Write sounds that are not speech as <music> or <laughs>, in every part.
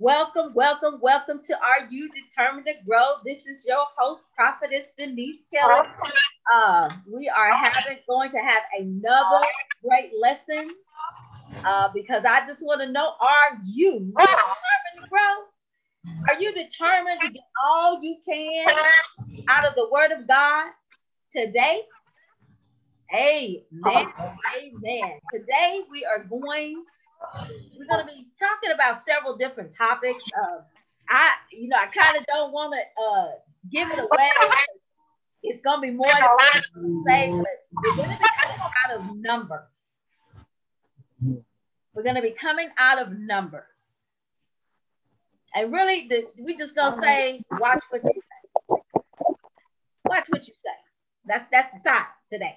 Welcome, welcome, welcome to Are You Determined to Grow? This is your host, Prophetess Denise Kelly. Uh, we are having going to have another great lesson uh, because I just want to know: Are you determined to grow? Are you determined to get all you can out of the Word of God today? Amen. Amen. Today we are going we're going to be talking about several different topics. Uh, I, you know, I kind of don't want to uh, give it away. It's going to be more than say, but we're going to be coming out of numbers. We're going to be coming out of numbers. And really, the, we're just going to say, watch what you say. Watch what you say. That's that's the time today.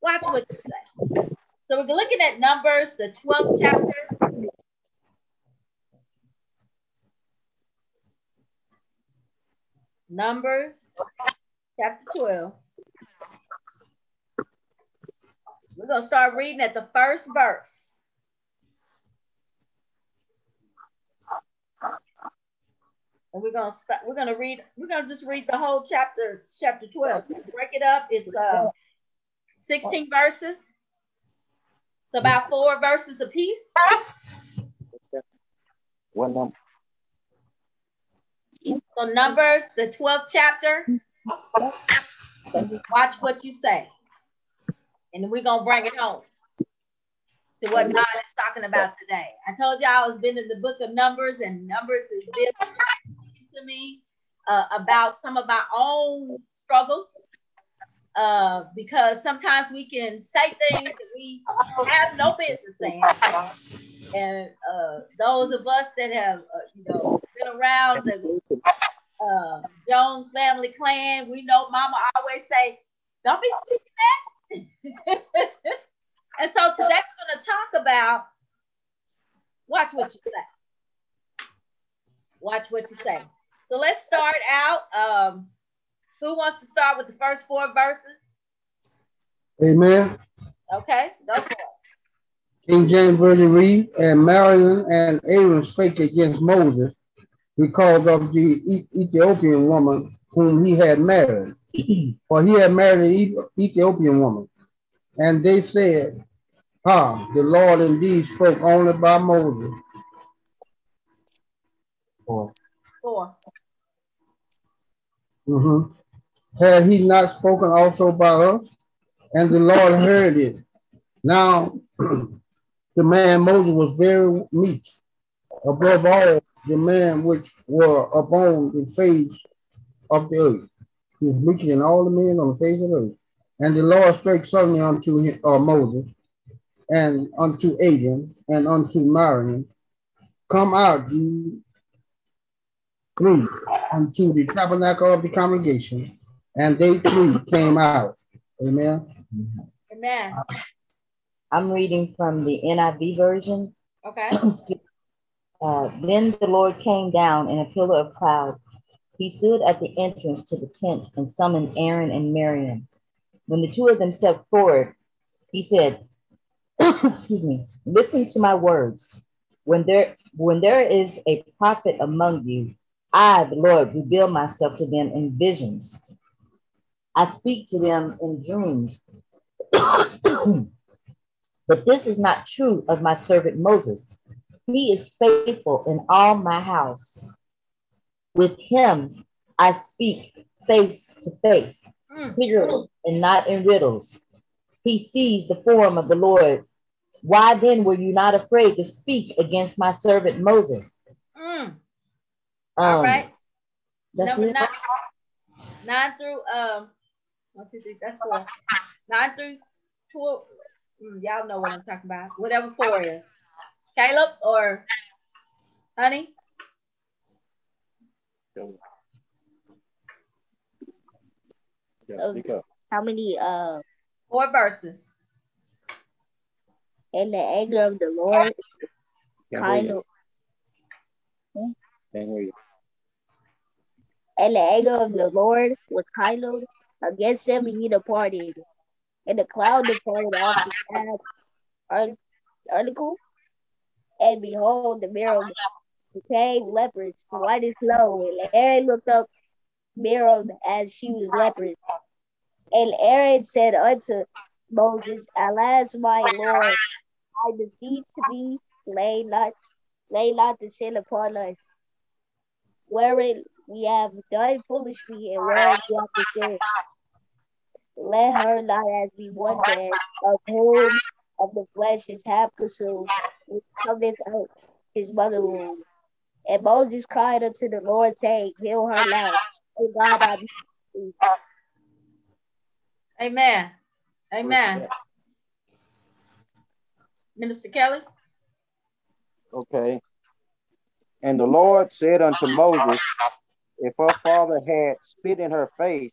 Watch what you say. So we're looking at Numbers, the 12th chapter. Numbers, chapter 12. We're going to start reading at the first verse. And we're gonna start, we're gonna read, we're gonna just read the whole chapter, chapter 12. So break it up. It's uh 16 verses. So about four verses a piece. What number? So Numbers, the 12th chapter. Watch what you say. And then we're gonna bring it home to what God is talking about today. I told y'all I was been in the book of Numbers, and Numbers is been to me uh, about some of my own struggles uh, because sometimes we can say things that we have no business saying. And uh, those of us that have, uh, you know, been around the uh, Jones family clan, we know Mama always say, "Don't be speaking that." <laughs> and so today we're going to talk about. Watch what you say. Watch what you say. So let's start out. Um, who wants to start with the first four verses? Amen. Okay, go for it. King James Version read, and Miriam and Aaron spake against Moses because of the Ethiopian woman whom he had married. <clears throat> For he had married an Ethiopian woman. And they said, Ha, the Lord indeed spoke only by Moses. Four. Four. Mm-hmm. Had he not spoken also by us? And the Lord heard it. Now, <clears throat> the man Moses was very meek, above all the man which were upon the face of the earth. He was meeker than all the men on the face of the earth. And the Lord spake suddenly unto him, uh, Moses, and unto Aaron, and unto Miriam, Come out, you three, unto the tabernacle of the congregation, and they three came out. Amen. Amen. I'm reading from the NIV version. Okay. <clears throat> uh, then the Lord came down in a pillar of cloud. He stood at the entrance to the tent and summoned Aaron and Miriam. When the two of them stepped forward, he said, <clears throat> Excuse me, listen to my words. When there when there is a prophet among you, I, the Lord, reveal myself to them in visions. I speak to them in dreams. <coughs> but this is not true of my servant Moses. He is faithful in all my house. With him I speak face to face, clearly and not in riddles. He sees the form of the Lord. Why then were you not afraid to speak against my servant Moses? Mm. Um, all right. That's Number. Nine, nine through um one, two, three, that's four. Nine through twelve. Mm, y'all know what I'm talking about. Whatever four is. Caleb or honey? Yeah, speak up. How many uh Four verses. in the anger of the Lord kind of you. Can't hear you. and the anger of the Lord was kindled against him he departed. And the cloud departed off the path article. And behold, the Miriam became leprous, white as snow. And Aaron looked up Miriam as she was leprous. And Aaron said unto Moses, Alas, my Lord, I beseech thee, lay not, lay not the sin upon us, wherein we have done foolishly and wherein we have sinned. Let her not as be one man, of whom of the flesh is half consumed, which cometh out his mother womb. And Moses cried unto the Lord, saying, Heal her now. O God, I beseech thee. Amen. Amen. Minister Kelly. Okay. And the Lord said unto Moses, If her father had spit in her face,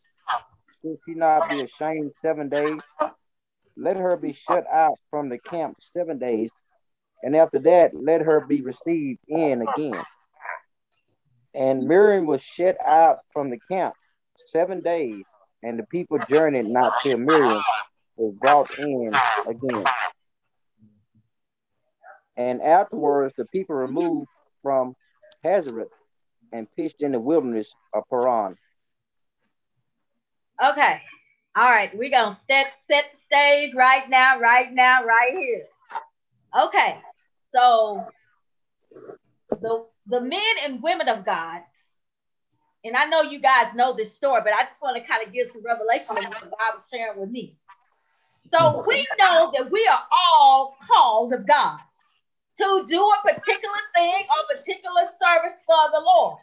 should she not be ashamed seven days? Let her be shut out from the camp seven days, and after that, let her be received in again. And Miriam was shut out from the camp seven days, and the people journeyed not till Miriam was brought in again. And afterwards, the people removed from Hazeroth and pitched in the wilderness of Paran. Okay. All right. We're going to set, set the stage right now, right now, right here. Okay. So the, the men and women of God, and I know you guys know this story, but I just want to kind of give some revelation of what God was sharing with me. So we know that we are all called of God to do a particular thing or particular service for the Lord.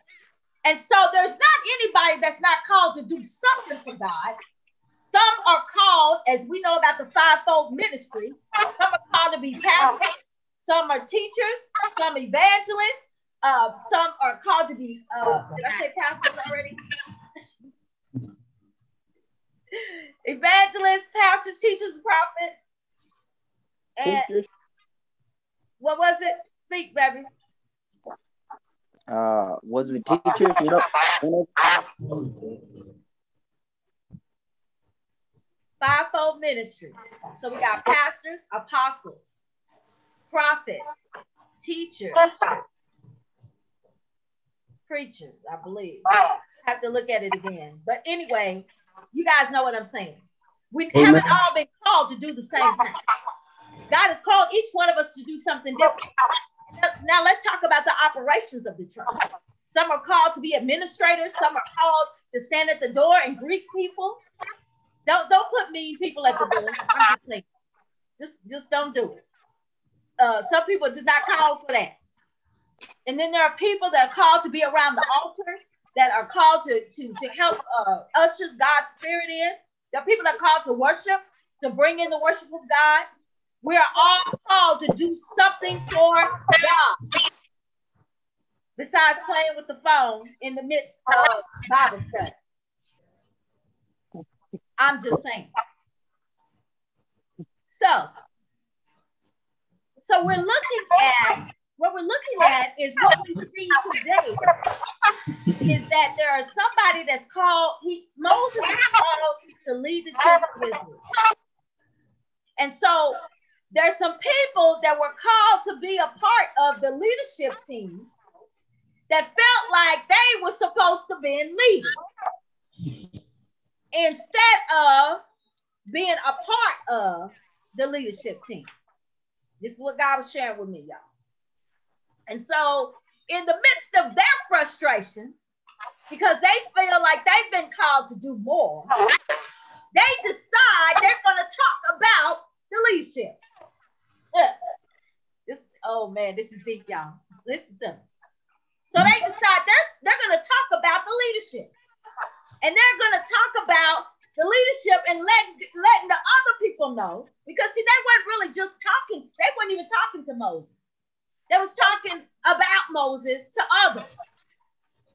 And so there's not anybody that's not called to do something for God. Some are called, as we know about the fivefold ministry, some are called to be pastors, some are teachers, some evangelists, uh, some are called to be, uh, did I say pastors already? Evangelists, pastors, teachers, prophets. And Teachers, what was it? Speak, baby. Uh, was it teachers? You know, Fivefold ministry. So we got pastors, apostles, prophets, teachers, preachers, I believe. I Have to look at it again. But anyway, you guys know what I'm saying. We Amen. haven't all been called to do the same thing. God has called each one of us to do something different. Now- let's talk about the operations of the church. Some are called to be administrators, some are called to stand at the door and greet people. Don't don't put mean people at the door. I'm just saying. Just just don't do it. Uh, some people just not called for that. And then there are people that are called to be around the altar, that are called to to to help uh, usher God's spirit in. There are people that are called to worship, to bring in the worship of God. We are all called to do something for God. Besides playing with the phone in the midst of Bible study. I'm just saying. So, so we're looking at what we're looking at is what we see today is that there are somebody that's called he Moses is called to lead the children of Israel. And so there's some people that were called to be a part of the leadership team that felt like they were supposed to be in leading instead of being a part of the leadership team. This is what God was sharing with me, y'all. And so, in the midst of their frustration, because they feel like they've been called to do more, they decide they're going to talk about the leadership. <laughs> This, oh man, this is deep, y'all. Listen to me. So they decide they're, they're going to talk about the leadership. And they're going to talk about the leadership and letting, letting the other people know. Because, see, they weren't really just talking, they weren't even talking to Moses. They was talking about Moses to others.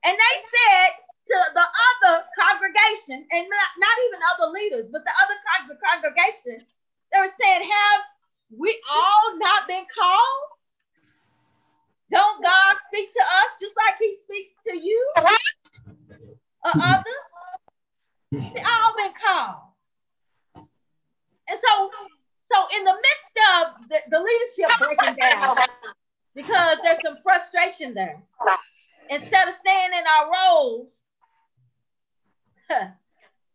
And they said to the other congregation, and not, not even other leaders, but the other con- congregation, they were saying, Have we all not been called? Don't God speak to us just like he speaks to you or uh-huh. others? We all been called. And so, so in the midst of the, the leadership breaking down, because there's there's some frustration there. Instead of staying in our roles,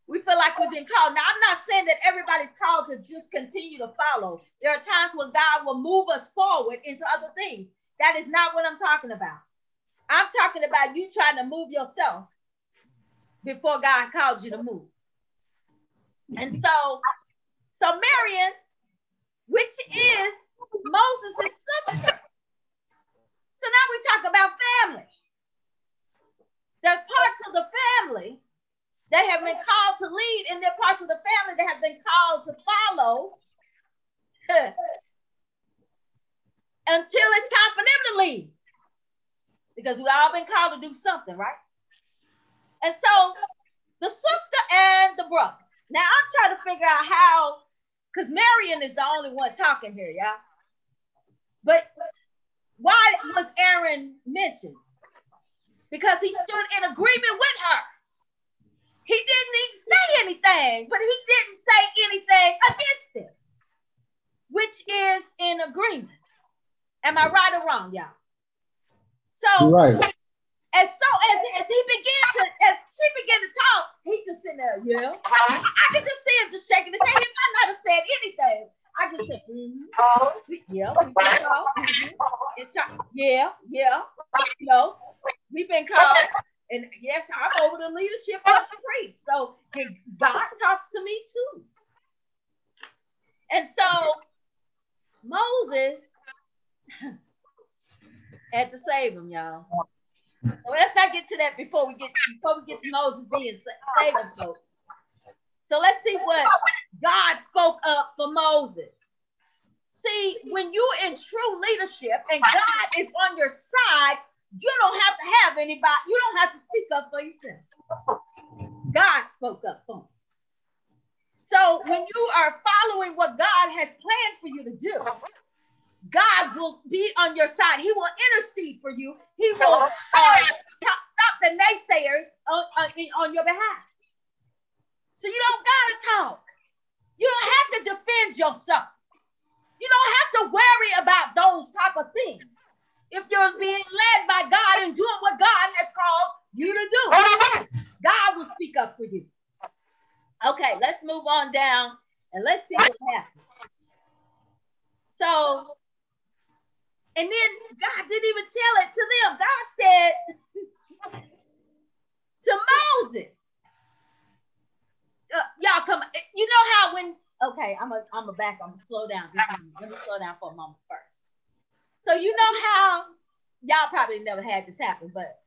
we feel like we've been called. Now, I'm not saying that everybody's called to just continue to follow. There are times when God will move us forward into other things. That is not what I'm talking about. I'm talking about you trying to move yourself before God called you to move. And so, so Marion, which is Moses' sister. So now we talk about family. There's parts of the family that have been called to lead, and there are parts of the family that have been called to follow <laughs> until it's time for them to leave. Because we all been called to do something, right? And so the sister and the brother. Now I'm trying to figure out how, because Marion is the only one talking here, yeah. But why was Aaron mentioned? Because he stood in agreement with her. He didn't even say anything, but he didn't say anything against it, which is in agreement. Am I right or wrong, y'all? So, Right. and so as, as he began to, as she began to talk, he just sitting there, yeah. I, I could just see him just shaking his head. He might not have said anything. I just said, mm-hmm. Yeah, we've been called. mhm. It's yeah, yeah. You know, we've been called. And yes, I'm over the leadership of the priest. So God talks to me too. And so Moses had to save him, y'all. So let's not get to that before we get before we get to Moses being sa- saving folks. So let's see what God spoke up for Moses. See, when you're in true leadership and God is on your side, you don't have to have anybody, you don't have to speak up for yourself. God spoke up for him. So when you are following what God has planned for you to do, God will be on your side. He will intercede for you. He will uh, stop, stop the naysayers on, on, on your behalf. So you don't gotta talk. You don't have to defend yourself. You don't have to worry about those type of things. If you're being led by God and doing what God has called you to do, God will speak up for you. Okay, let's move on down and let's see what happens. So, and then God didn't even tell it to them. God said to Moses, uh, y'all come. You know how when okay, I'm a I'm a back. I'm gonna slow down. Just let me slow down for a moment first. So you know how y'all probably never had this happen, but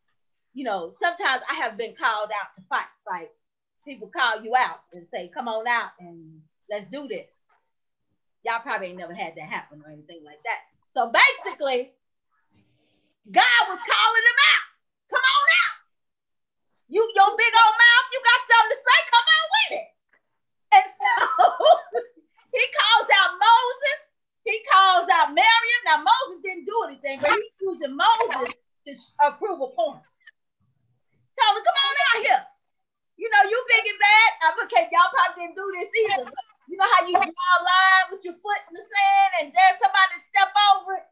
you know sometimes I have been called out to fights. Like people call you out and say, "Come on out and let's do this." Y'all probably ain't never had that happen or anything like that. So basically, God was calling them out. Come on out. You your big old mouth, you got something to say, come on with it. And so he calls out Moses, he calls out Miriam. Now Moses didn't do anything, but he's using Moses to sh- approve a point. Told him, come on out here. You know, you big and bad. I'm okay, y'all probably didn't do this either. But you know how you draw a line with your foot in the sand and there's somebody to step over it?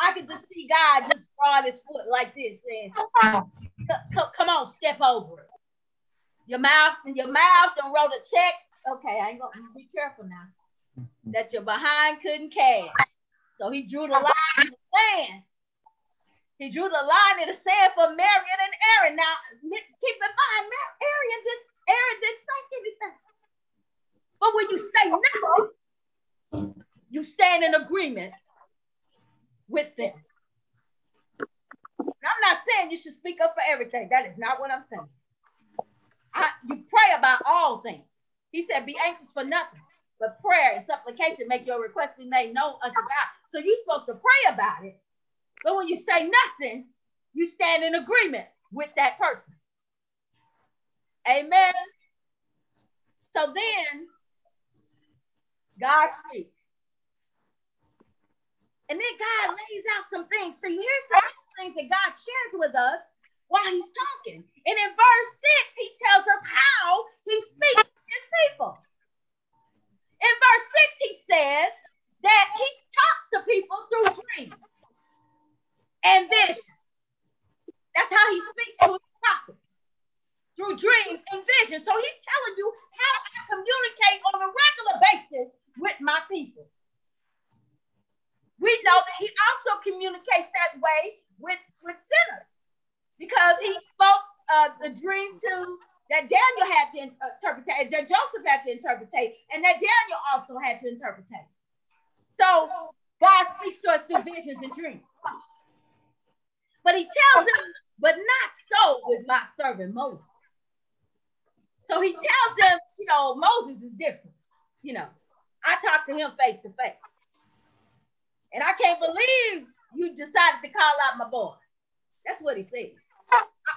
I could just see God just draw his foot like this and "C- c- come on, step over it. Your mouth and your mouth and wrote a check. Okay, I ain't gonna be careful now. That your behind couldn't cash. So he drew the line in the sand. He drew the line in the sand for Marion and Aaron. Now keep in mind, Mar- Aaron didn't Aaron didn't say anything. But when you say nothing, you stand in agreement with them. And I'm not saying you should speak up for everything. That is not what I'm saying. I, you pray about all things. He said, Be anxious for nothing, but prayer and supplication make your request be made known unto God. So you're supposed to pray about it. But when you say nothing, you stand in agreement with that person. Amen. So then God speaks. And then God lays out some things. So hear some things that God shares with us while he's talking. And in verse 6, he tells us how he speaks to his people. In verse 6, he says that he talks to people through dreams and visions. That's how he speaks to his prophets through dreams and visions. So he's telling you how I communicate on a regular basis with my people. We know that he also communicates that way with, with sinners because he spoke uh, the dream to that Daniel had to interpret, that Joseph had to interpret, and that Daniel also had to interpret. So God speaks to us through visions and dreams. But he tells him, but not so with my servant Moses. So he tells him, you know, Moses is different. You know, I talked to him face to face. And I can't believe you decided to call out my boy. That's what he said.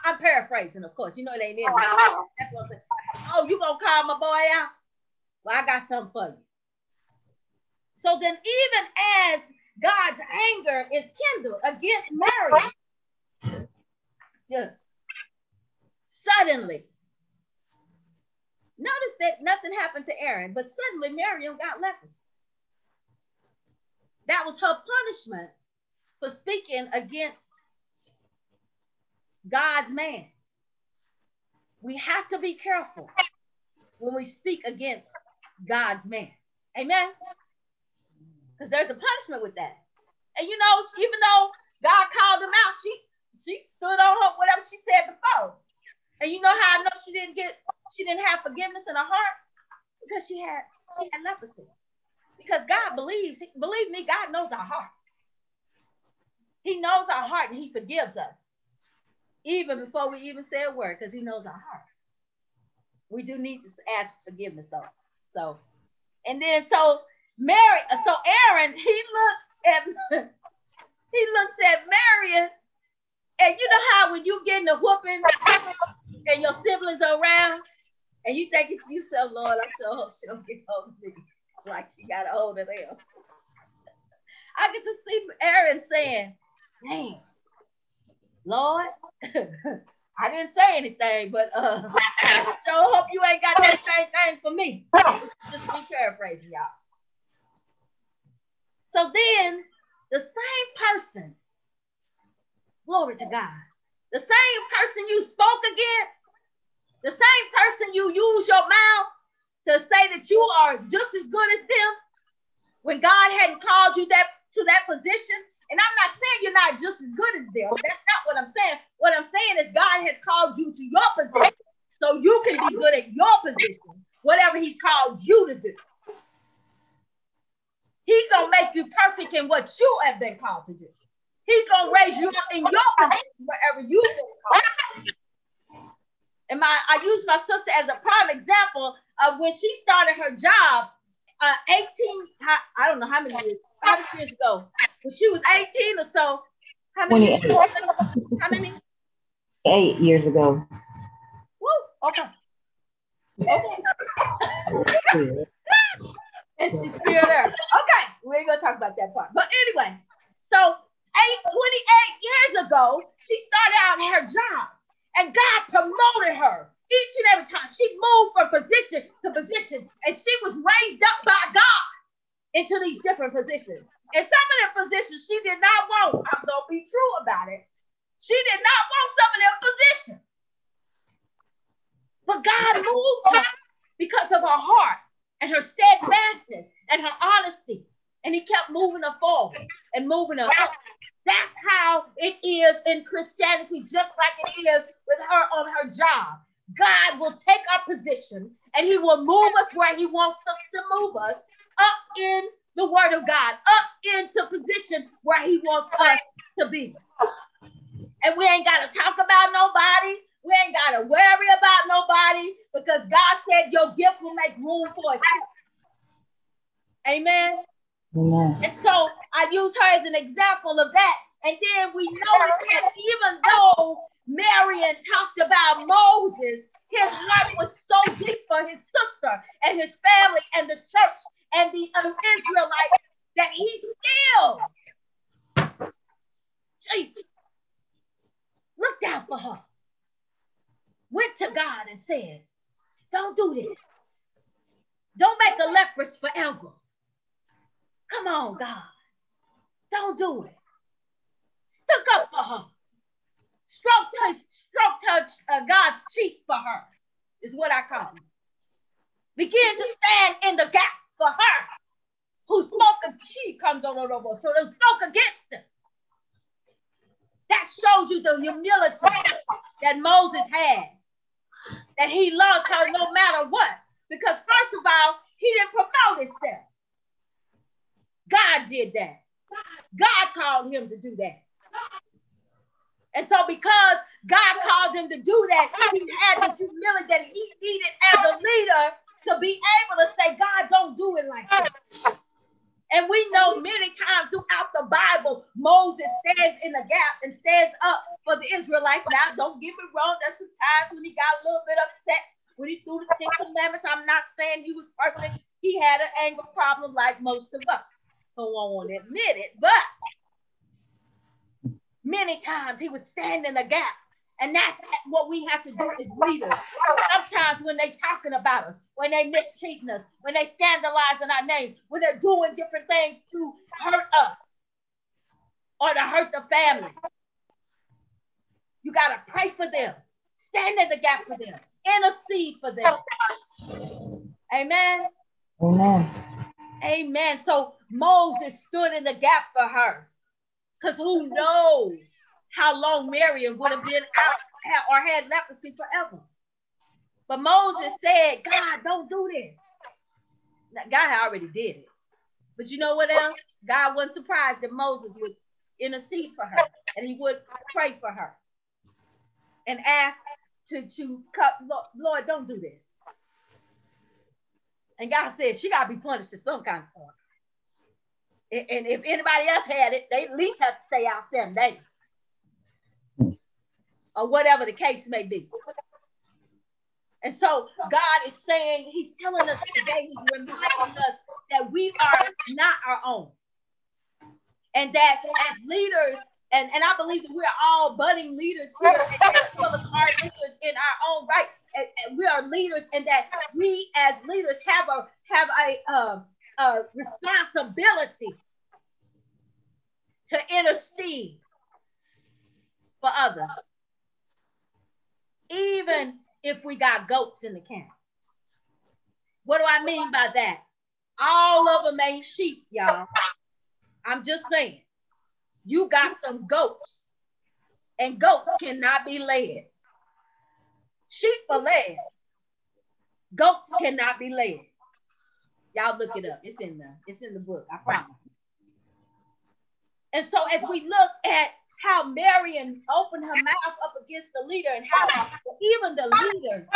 I, am paraphrasing, of course. You know it ain't in there. That's what I'm saying. Oh, you gonna call my boy out? Well, I got something for you. So then, even as God's anger is kindled against Mary, yeah, suddenly, notice that nothing happened to Aaron, but suddenly Miriam got leprosy. That was her punishment for speaking against God's man. We have to be careful when we speak against God's man. Amen. Because there's a punishment with that. And you know, even though God called him out, she she stood on her whatever she said before. And you know how I know she didn't get she didn't have forgiveness in her heart because she had she had leprosy. Because God believes, believe me, God knows our heart. He knows our heart and he forgives us even before we even say a word, because he knows our heart. We do need to ask forgiveness though. So, and then so Mary, so Aaron, he looks at <laughs> he looks at Marion, and you know how when you getting a whooping and your siblings are around, and you think it's yourself, Lord, I sure hope she don't get hold of me like she got a hold of them. <laughs> I get to see Aaron saying, "Damn, Lord, I didn't say anything, but uh, <laughs> hope you ain't got that same thing for me. Just be paraphrasing, y'all. So then, the same person, glory to God, the same person you spoke against, the same person you use your mouth to say that you are just as good as them, when God hadn't called you that to that position, and I'm not saying you're not just as good as them. That's not what I'm saying. What I'm saying is God has called you to your position so you can be good at your position, whatever He's called you to do. He's to make you perfect in what you have been called to do. He's to raise you up in your position wherever you've been called. And my, I use my sister as a prime example of when she started her job uh, 18, I don't know how many years, many years ago. When she was 18 or so. How many? How many? Eight years ago. Woo, okay. Okay. and she's still there. Okay, we ain't gonna talk about that part. But anyway, so eight, 28 years ago, she started out in her job and God promoted her each and every time. She moved from position to position and she was raised up by God into these different positions. And some of them positions she did not want. I'm gonna be true about it. She did not want some of them positions. But God moved her because of her heart and her steadfastness and her honesty. And he kept moving her forward and moving her up. That's how it is in Christianity, just like it is with her on her job. God will take our position and he will move us where he wants us to move us up in the word of God up into position where he wants us to be. And we ain't got to talk about nobody. We ain't got to worry about nobody because God said your gift will make room for itself. Amen. Amen. And so I use her as an example of that. And then we notice that even though Marion talked about Moses, his heart was so deep for his sister and his family and the church and the Israelites that he still, Jesus, looked out for her, went to God and said, Don't do this. Don't make a leprous forever. Come on, God. Don't do it. Stuck up for her. Stroke, stroke touch uh, God's cheek for her. is what I call you. Begin to stand in the gap for her who spoke, she comes on over, so they spoke against him. That shows you the humility that Moses had, that he loved her no matter what. Because, first of all, he didn't promote himself. God did that. God called him to do that. And so, because God called him to do that, he had the humility that he needed as a leader to be able to say, God, don't do it like that. And we know many times throughout the Bible, Moses stands in the gap and stands up for the Israelites. Now, don't get me wrong, there's some times when he got a little bit upset when he threw the Ten Commandments. I'm not saying he was perfect. He had an anger problem like most of us. Don't want to admit it, but many times he would stand in the gap and that's what we have to do as leaders. Sometimes when they're talking about us, when they mistreating us, when they scandalizing our names, when they're doing different things to hurt us or to hurt the family, you got to pray for them, stand in the gap for them, intercede for them. Amen. Amen. Amen. So Moses stood in the gap for her. Because who knows how long Miriam would have been out or had leprosy forever. But Moses said, God, don't do this. Now, God already did it. But you know what else? God wasn't surprised that Moses would intercede for her and he would pray for her and ask to, to cut, Lord, don't do this. And God said she got to be punished in some kind of form. And if anybody else had it, they at least have to stay out seven days or whatever the case may be. And so God is saying, He's telling us today, He's reminding us that we are not our own. And that as leaders, and, and I believe that we're all budding leaders here, and well leaders in our own right. And, and, we are leaders, and that we as leaders have a have a, uh, a responsibility to intercede for others even if we got goats in the camp. What do I mean by that? All of them ain't sheep, y'all. I'm just saying. You got some goats, and goats cannot be led. Sheep are led. Goats cannot be led. Y'all look it up. It's in the it's in the book. I promise. And so as we look at how Marion opened her mouth up against the leader and how even the leader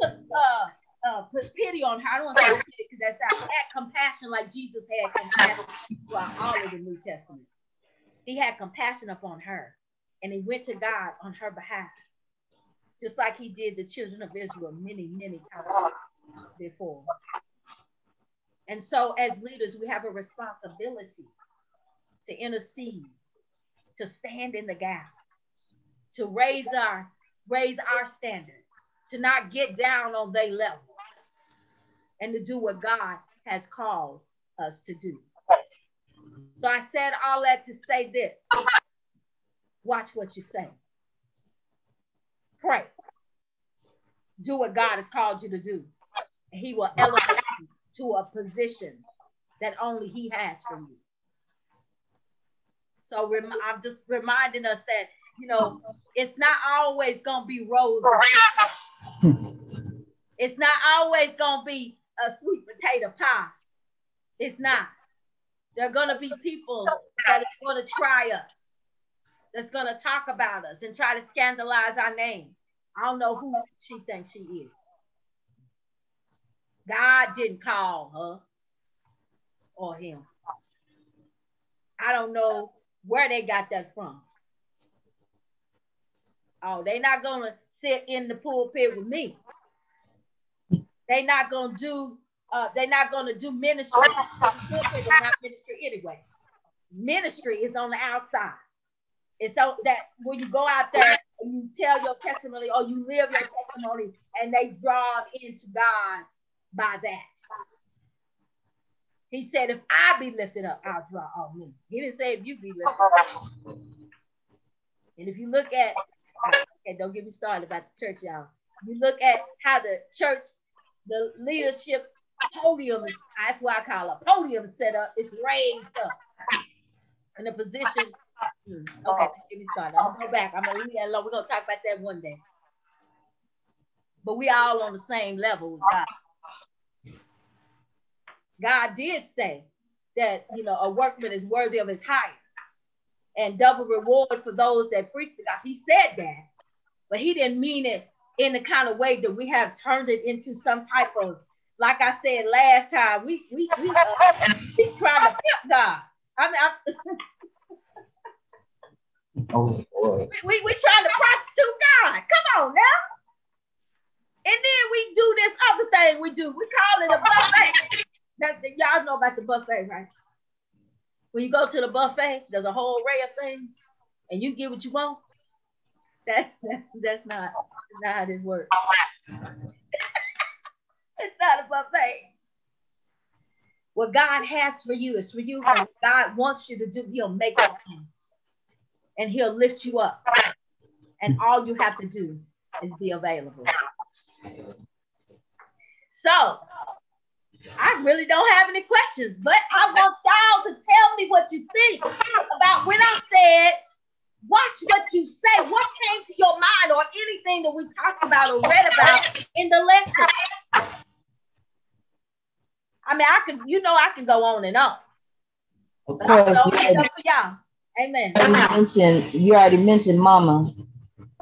took uh, uh, put pity on her. I don't want to say pity because that's not had compassion like Jesus had compassion throughout all of the New Testament. He had compassion upon her and he went to God on her behalf, just like he did the children of Israel many, many times before. And so, as leaders, we have a responsibility to intercede to stand in the gap, to raise our raise our standard, to not get down on their level, and to do what God has called us to do. So I said all that to say this. Watch what you say. Pray. Do what God has called you to do. He will elevate you to a position that only he has for you. So rem- I'm just reminding us that, you know, it's not always going to be roses. <laughs> it's not always going to be a sweet potato pie. It's not. There are going to be people that are going to try us, that's going to talk about us and try to scandalize our name. I don't know who she thinks she is. God didn't call her or him. I don't know where they got that from. Oh, they not gonna sit in the pulpit with me. They not gonna do. Uh, they not gonna do ministry. pulpit is not ministry anyway. Ministry is on the outside. It's so that when you go out there and you tell your testimony or you live your testimony, and they draw into God by that. He said, if I be lifted up, I'll draw all men. He didn't say if you be lifted up. And if you look at, okay, don't get me started about the church, y'all. You look at how the church, the leadership podium is, that's what I call a podium set up, it's raised up in a position. Hmm, okay, get me started. I'm gonna go back. I'm gonna leave that alone. We're gonna talk about that one day. But we all on the same level with God. God did say that you know a workman is worthy of his hire and double reward for those that preach the gospel. He said that, but he didn't mean it in the kind of way that we have turned it into some type of, like I said last time, we we we, uh, we trying to pimp God. I mean, I'm, <laughs> oh, boy. We, we, we trying to prostitute God. Come on now. And then we do this other thing we do. We call it a buffet. That, y'all know about the buffet, right? When you go to the buffet, there's a whole array of things, and you get what you want. That, that that's not that's not how this works. it's not a buffet. What God has for you is for you. What God wants you to do, He'll make it and He'll lift you up. And all you have to do is be available. So I really don't have any questions, but I want y'all to tell me what you think about when I said, watch what you say. What came to your mind or anything that we talked about or read about in the lesson? I mean, I can, you know, I can go on and on. Of course, you already, for y'all. Amen. You mentioned, you already mentioned Mama,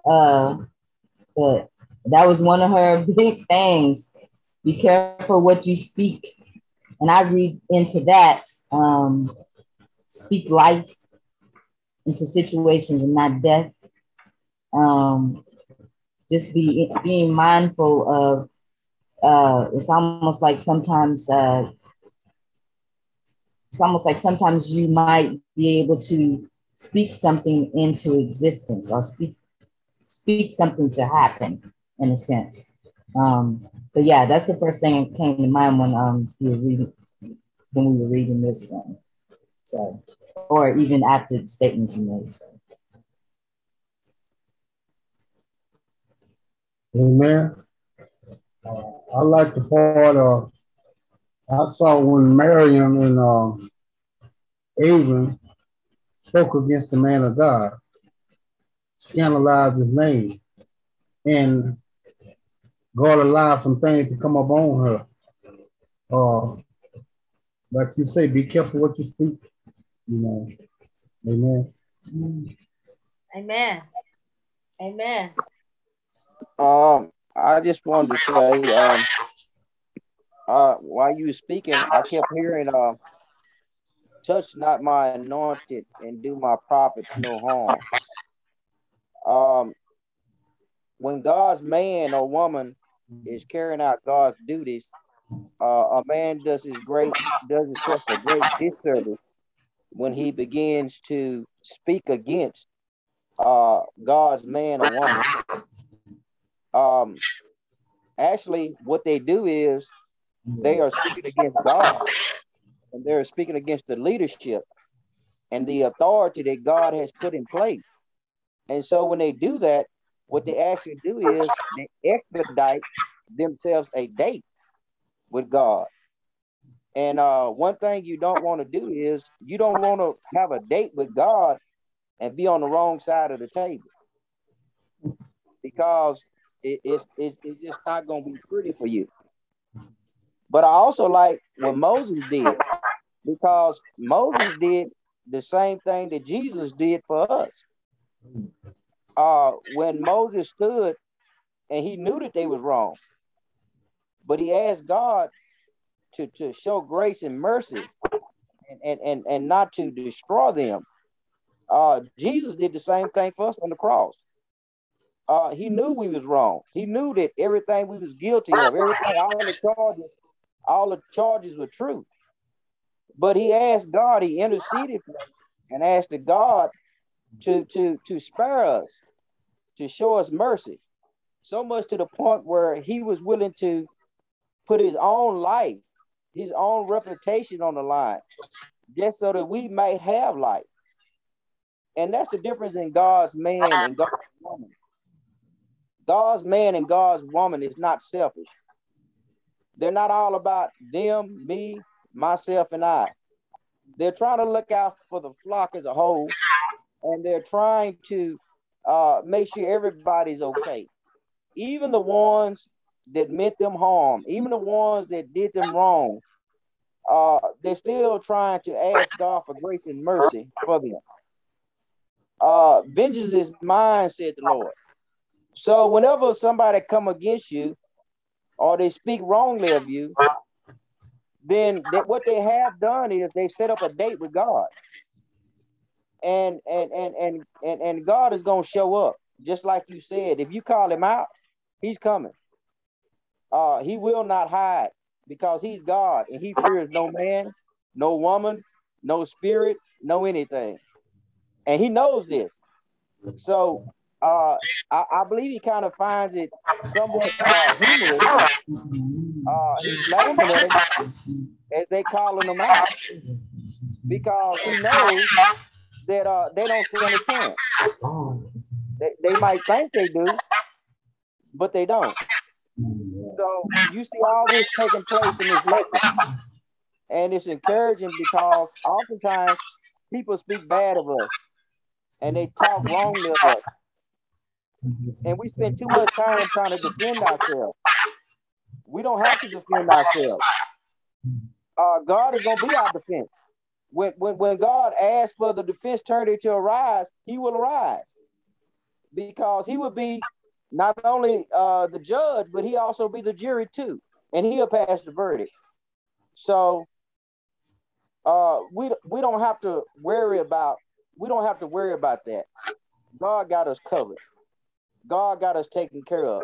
uh, but that was one of her big things be careful what you speak. And I read into that um, speak life into situations and not death. Um, just be being mindful of uh, it's almost like sometimes uh, it's almost like sometimes you might be able to speak something into existence or speak speak something to happen in a sense. Um, but yeah, that's the first thing that came to mind when um were reading when we were reading this one. So, or even after the statement you made. So. Amen. Uh, I like the part of I saw when Miriam and Aaron spoke against the man of God, scandalized his name, and God allowed some things to come up on her. Uh, like you say, be careful what you speak. You know, amen. Amen. Amen. Um, I just wanted to say, um, uh, while you were speaking, I kept hearing, uh, touch not my anointed and do my prophets no harm. Um, when God's man or woman is carrying out God's duties, uh, a man does his great does himself a great disservice when he begins to speak against uh, God's man or woman. Um, actually, what they do is they are speaking against God, and they're speaking against the leadership and the authority that God has put in place. And so, when they do that, what they actually do is they expedite themselves a date with God. And uh, one thing you don't want to do is you don't want to have a date with God and be on the wrong side of the table because it, it's, it, it's just not going to be pretty for you. But I also like what Moses did because Moses did the same thing that Jesus did for us uh, when Moses stood and he knew that they was wrong, but he asked God to, to show grace and mercy and, and, and, and not to destroy them. Uh, Jesus did the same thing for us on the cross. Uh, he knew we was wrong. He knew that everything we was guilty of, everything, all the charges, all the charges were true. But he asked God, he interceded and asked the God to, to, to spare us, to show us mercy. So much to the point where he was willing to put his own life, his own reputation on the line, just so that we might have life. And that's the difference in God's man and God's woman. God's man and God's woman is not selfish. They're not all about them, me, myself, and I. They're trying to look out for the flock as a whole, and they're trying to uh, make sure everybody's okay. Even the ones that meant them harm, even the ones that did them wrong, uh, they're still trying to ask God for grace and mercy for them. Uh, vengeance is mine, said the Lord. So whenever somebody come against you or they speak wrongly of you, then what they have done is they set up a date with God. And and and and and, and God is gonna show up, just like you said. If you call him out, he's coming. Uh, he will not hide because he's God and he fears no man, no woman, no spirit, no anything. And he knows this. So uh, I, I, believe he kind of finds it somewhat uh, humorous. Uh, he's as they calling him out because he knows that uh, they don't stand a chance. They, they might think they do, but they don't. So you see all this taking place in this lesson, and it's encouraging because oftentimes people speak bad of us and they talk wrongly of us and we spend too much time trying to defend ourselves. We don't have to defend ourselves. Uh, God is going to be our defense. When, when, when God asks for the defense attorney to arise, he will arise because he will be not only uh, the judge, but he also be the jury too, and he'll pass the verdict. So uh, we we don't have to worry about we don't have to worry about that. God got us covered. God got us taken care of.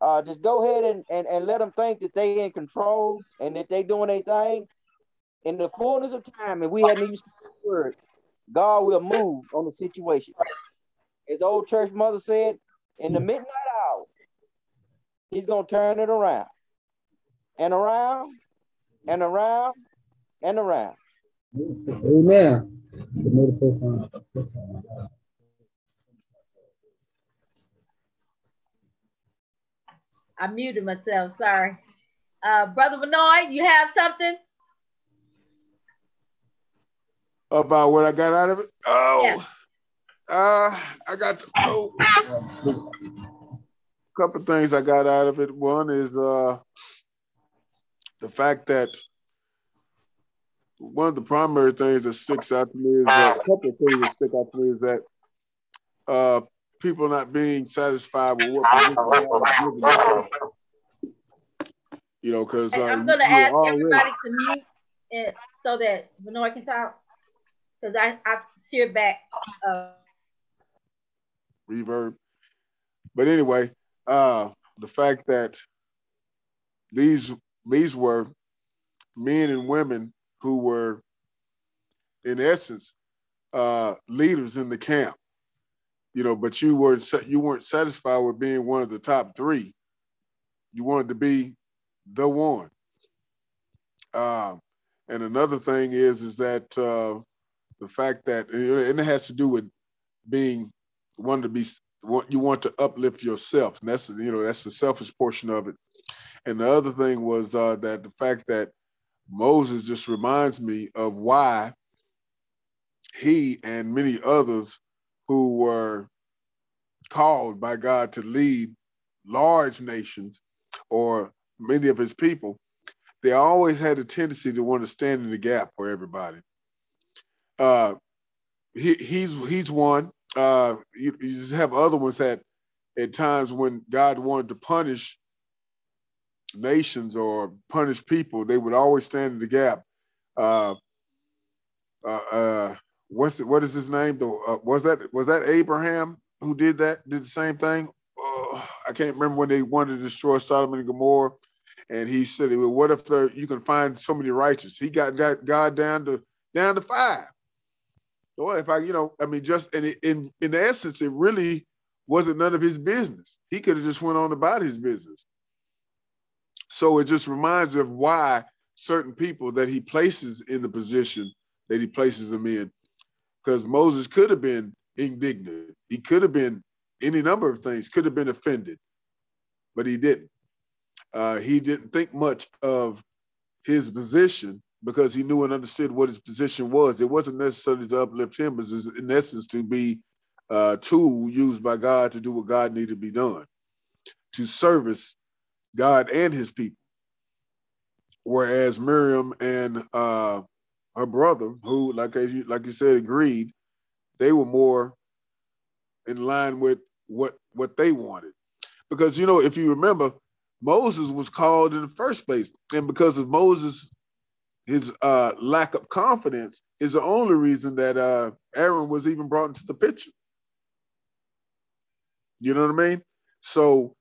Uh, just go ahead and, and, and let them think that they in control and that they doing their thing. In the fullness of time, and we hadn't used the word, God will move on the situation. As the old church mother said, in the midnight hour, he's gonna turn it around and around and around and around. Amen. I muted myself. Sorry. Uh, Brother Benoit, you have something? About what I got out of it? Oh, yeah. uh, I got oh, a couple things I got out of it. One is uh, the fact that one of the primary things that sticks out to me is uh, a couple of things that stick out to me is that uh, people not being satisfied with what you know, because um, I'm gonna ask everybody to mute it so that Benoit can talk. Because I I hear back uh, reverb. But anyway, uh, the fact that these these were men and women who were, in essence, uh, leaders in the camp you know, but you weren't you weren't satisfied with being one of the top three. You wanted to be the one. Uh, and another thing is is that uh, the fact that and it has to do with being one to be what you want to uplift yourself, and that's you know that's the selfish portion of it. And the other thing was uh, that the fact that Moses just reminds me of why he and many others who were called by God to lead large nations or many of his people, they always had a tendency to want to stand in the gap for everybody. Uh, he, he's he's one. Uh, you, you just have other ones that at times when God wanted to punish nations or punish people, they would always stand in the gap. Uh, uh, uh, what's it, what is his name? The, uh, was that was that Abraham who did that? Did the same thing? Uh, I can't remember when they wanted to destroy Sodom and Gomorrah, and he said, "Well, what if there, you can find so many righteous?" He got that God down to down to five. Well, if I, you know, I mean, just in in in essence, it really wasn't none of his business. He could have just went on about his business. So it just reminds of why certain people that he places in the position that he places them in because Moses could have been indignant. He could have been any number of things, could have been offended, but he didn't. Uh, he didn't think much of his position because he knew and understood what his position was. It wasn't necessarily to uplift him, but in essence to be a tool used by God to do what God needed to be done, to service God and his people. Whereas Miriam and uh, her brother, who, like you, like you said, agreed, they were more in line with what what they wanted. Because you know, if you remember, Moses was called in the first place, and because of Moses, his uh, lack of confidence is the only reason that uh, Aaron was even brought into the picture. You know what I mean? So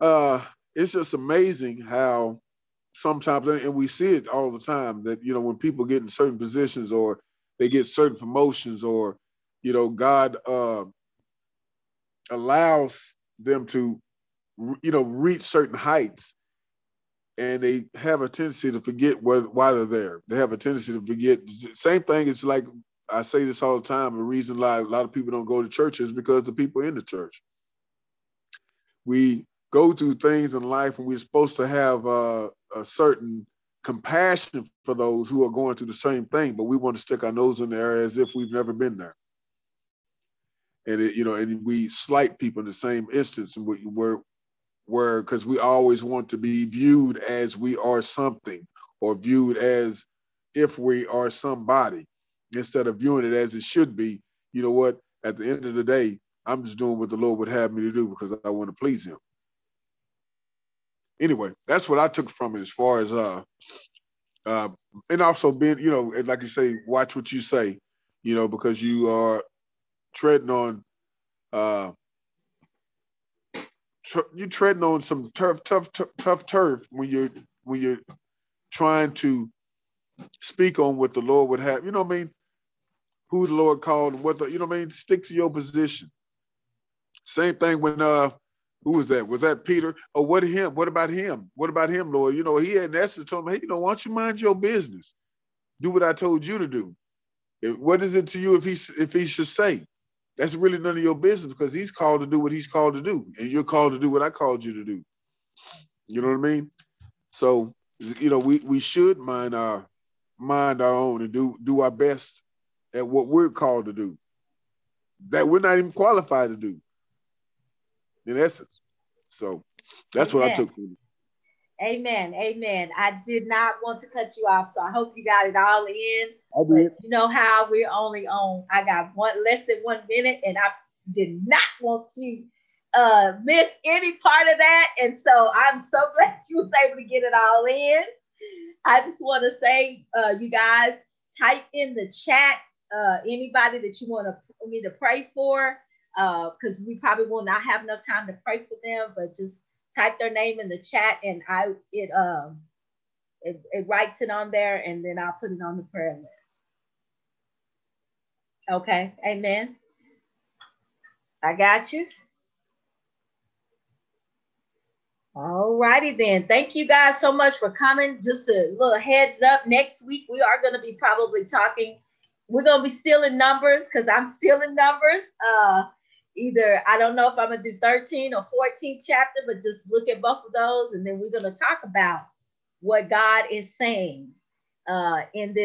uh, it's just amazing how sometimes, and we see it all the time, that you know when people get in certain positions or they get certain promotions or you know God uh, allows them to you know reach certain heights and they have a tendency to forget why they're there. They have a tendency to forget. Same thing is like i say this all the time the reason why a lot of people don't go to church is because the people in the church. We go through things in life and we're supposed to have a certain compassion for those who are going through the same thing but we want to stick our nose in there as if we've never been there. And it, you know, and we slight people in the same instance, and we, where, where, because we always want to be viewed as we are something, or viewed as if we are somebody, instead of viewing it as it should be. You know what? At the end of the day, I'm just doing what the Lord would have me to do because I want to please Him. Anyway, that's what I took from it as far as uh, uh, and also being, you know, like you say, watch what you say, you know, because you are treading on uh tr- you treading on some tough, tough, tough, tough turf when you're when you're trying to speak on what the Lord would have. You know what I mean? Who the Lord called and what the you know what I mean? Stick to your position. Same thing when uh who was that? Was that Peter? Oh, what him? What about him? What about him, Lord? You know, he had in essence told him, hey, you know, why don't you mind your business? Do what I told you to do. What is it to you if he if he should stay? That's really none of your business because he's called to do what he's called to do, and you're called to do what I called you to do. You know what I mean? So, you know, we we should mind our mind our own and do do our best at what we're called to do. That we're not even qualified to do. In essence. So that's what I took from it. Amen. Amen. I did not want to cut you off, so I hope you got it all in. I did. you know how we're only on, I got one less than one minute, and I did not want to uh, miss any part of that. And so I'm so <laughs> glad you was able to get it all in. I just want to say, uh, you guys, type in the chat uh, anybody that you want to me to pray for, because uh, we probably will not have enough time to pray for them, but just type their name in the chat and I it um it, it writes it on there and then I'll put it on the prayer list. Okay, amen. I got you. All righty then. Thank you guys so much for coming. Just a little heads up. Next week we are going to be probably talking. We're going to be still in numbers because I'm still in numbers. Uh, either I don't know if I'm gonna do 13 or 14 chapter, but just look at both of those, and then we're gonna talk about what God is saying uh, in this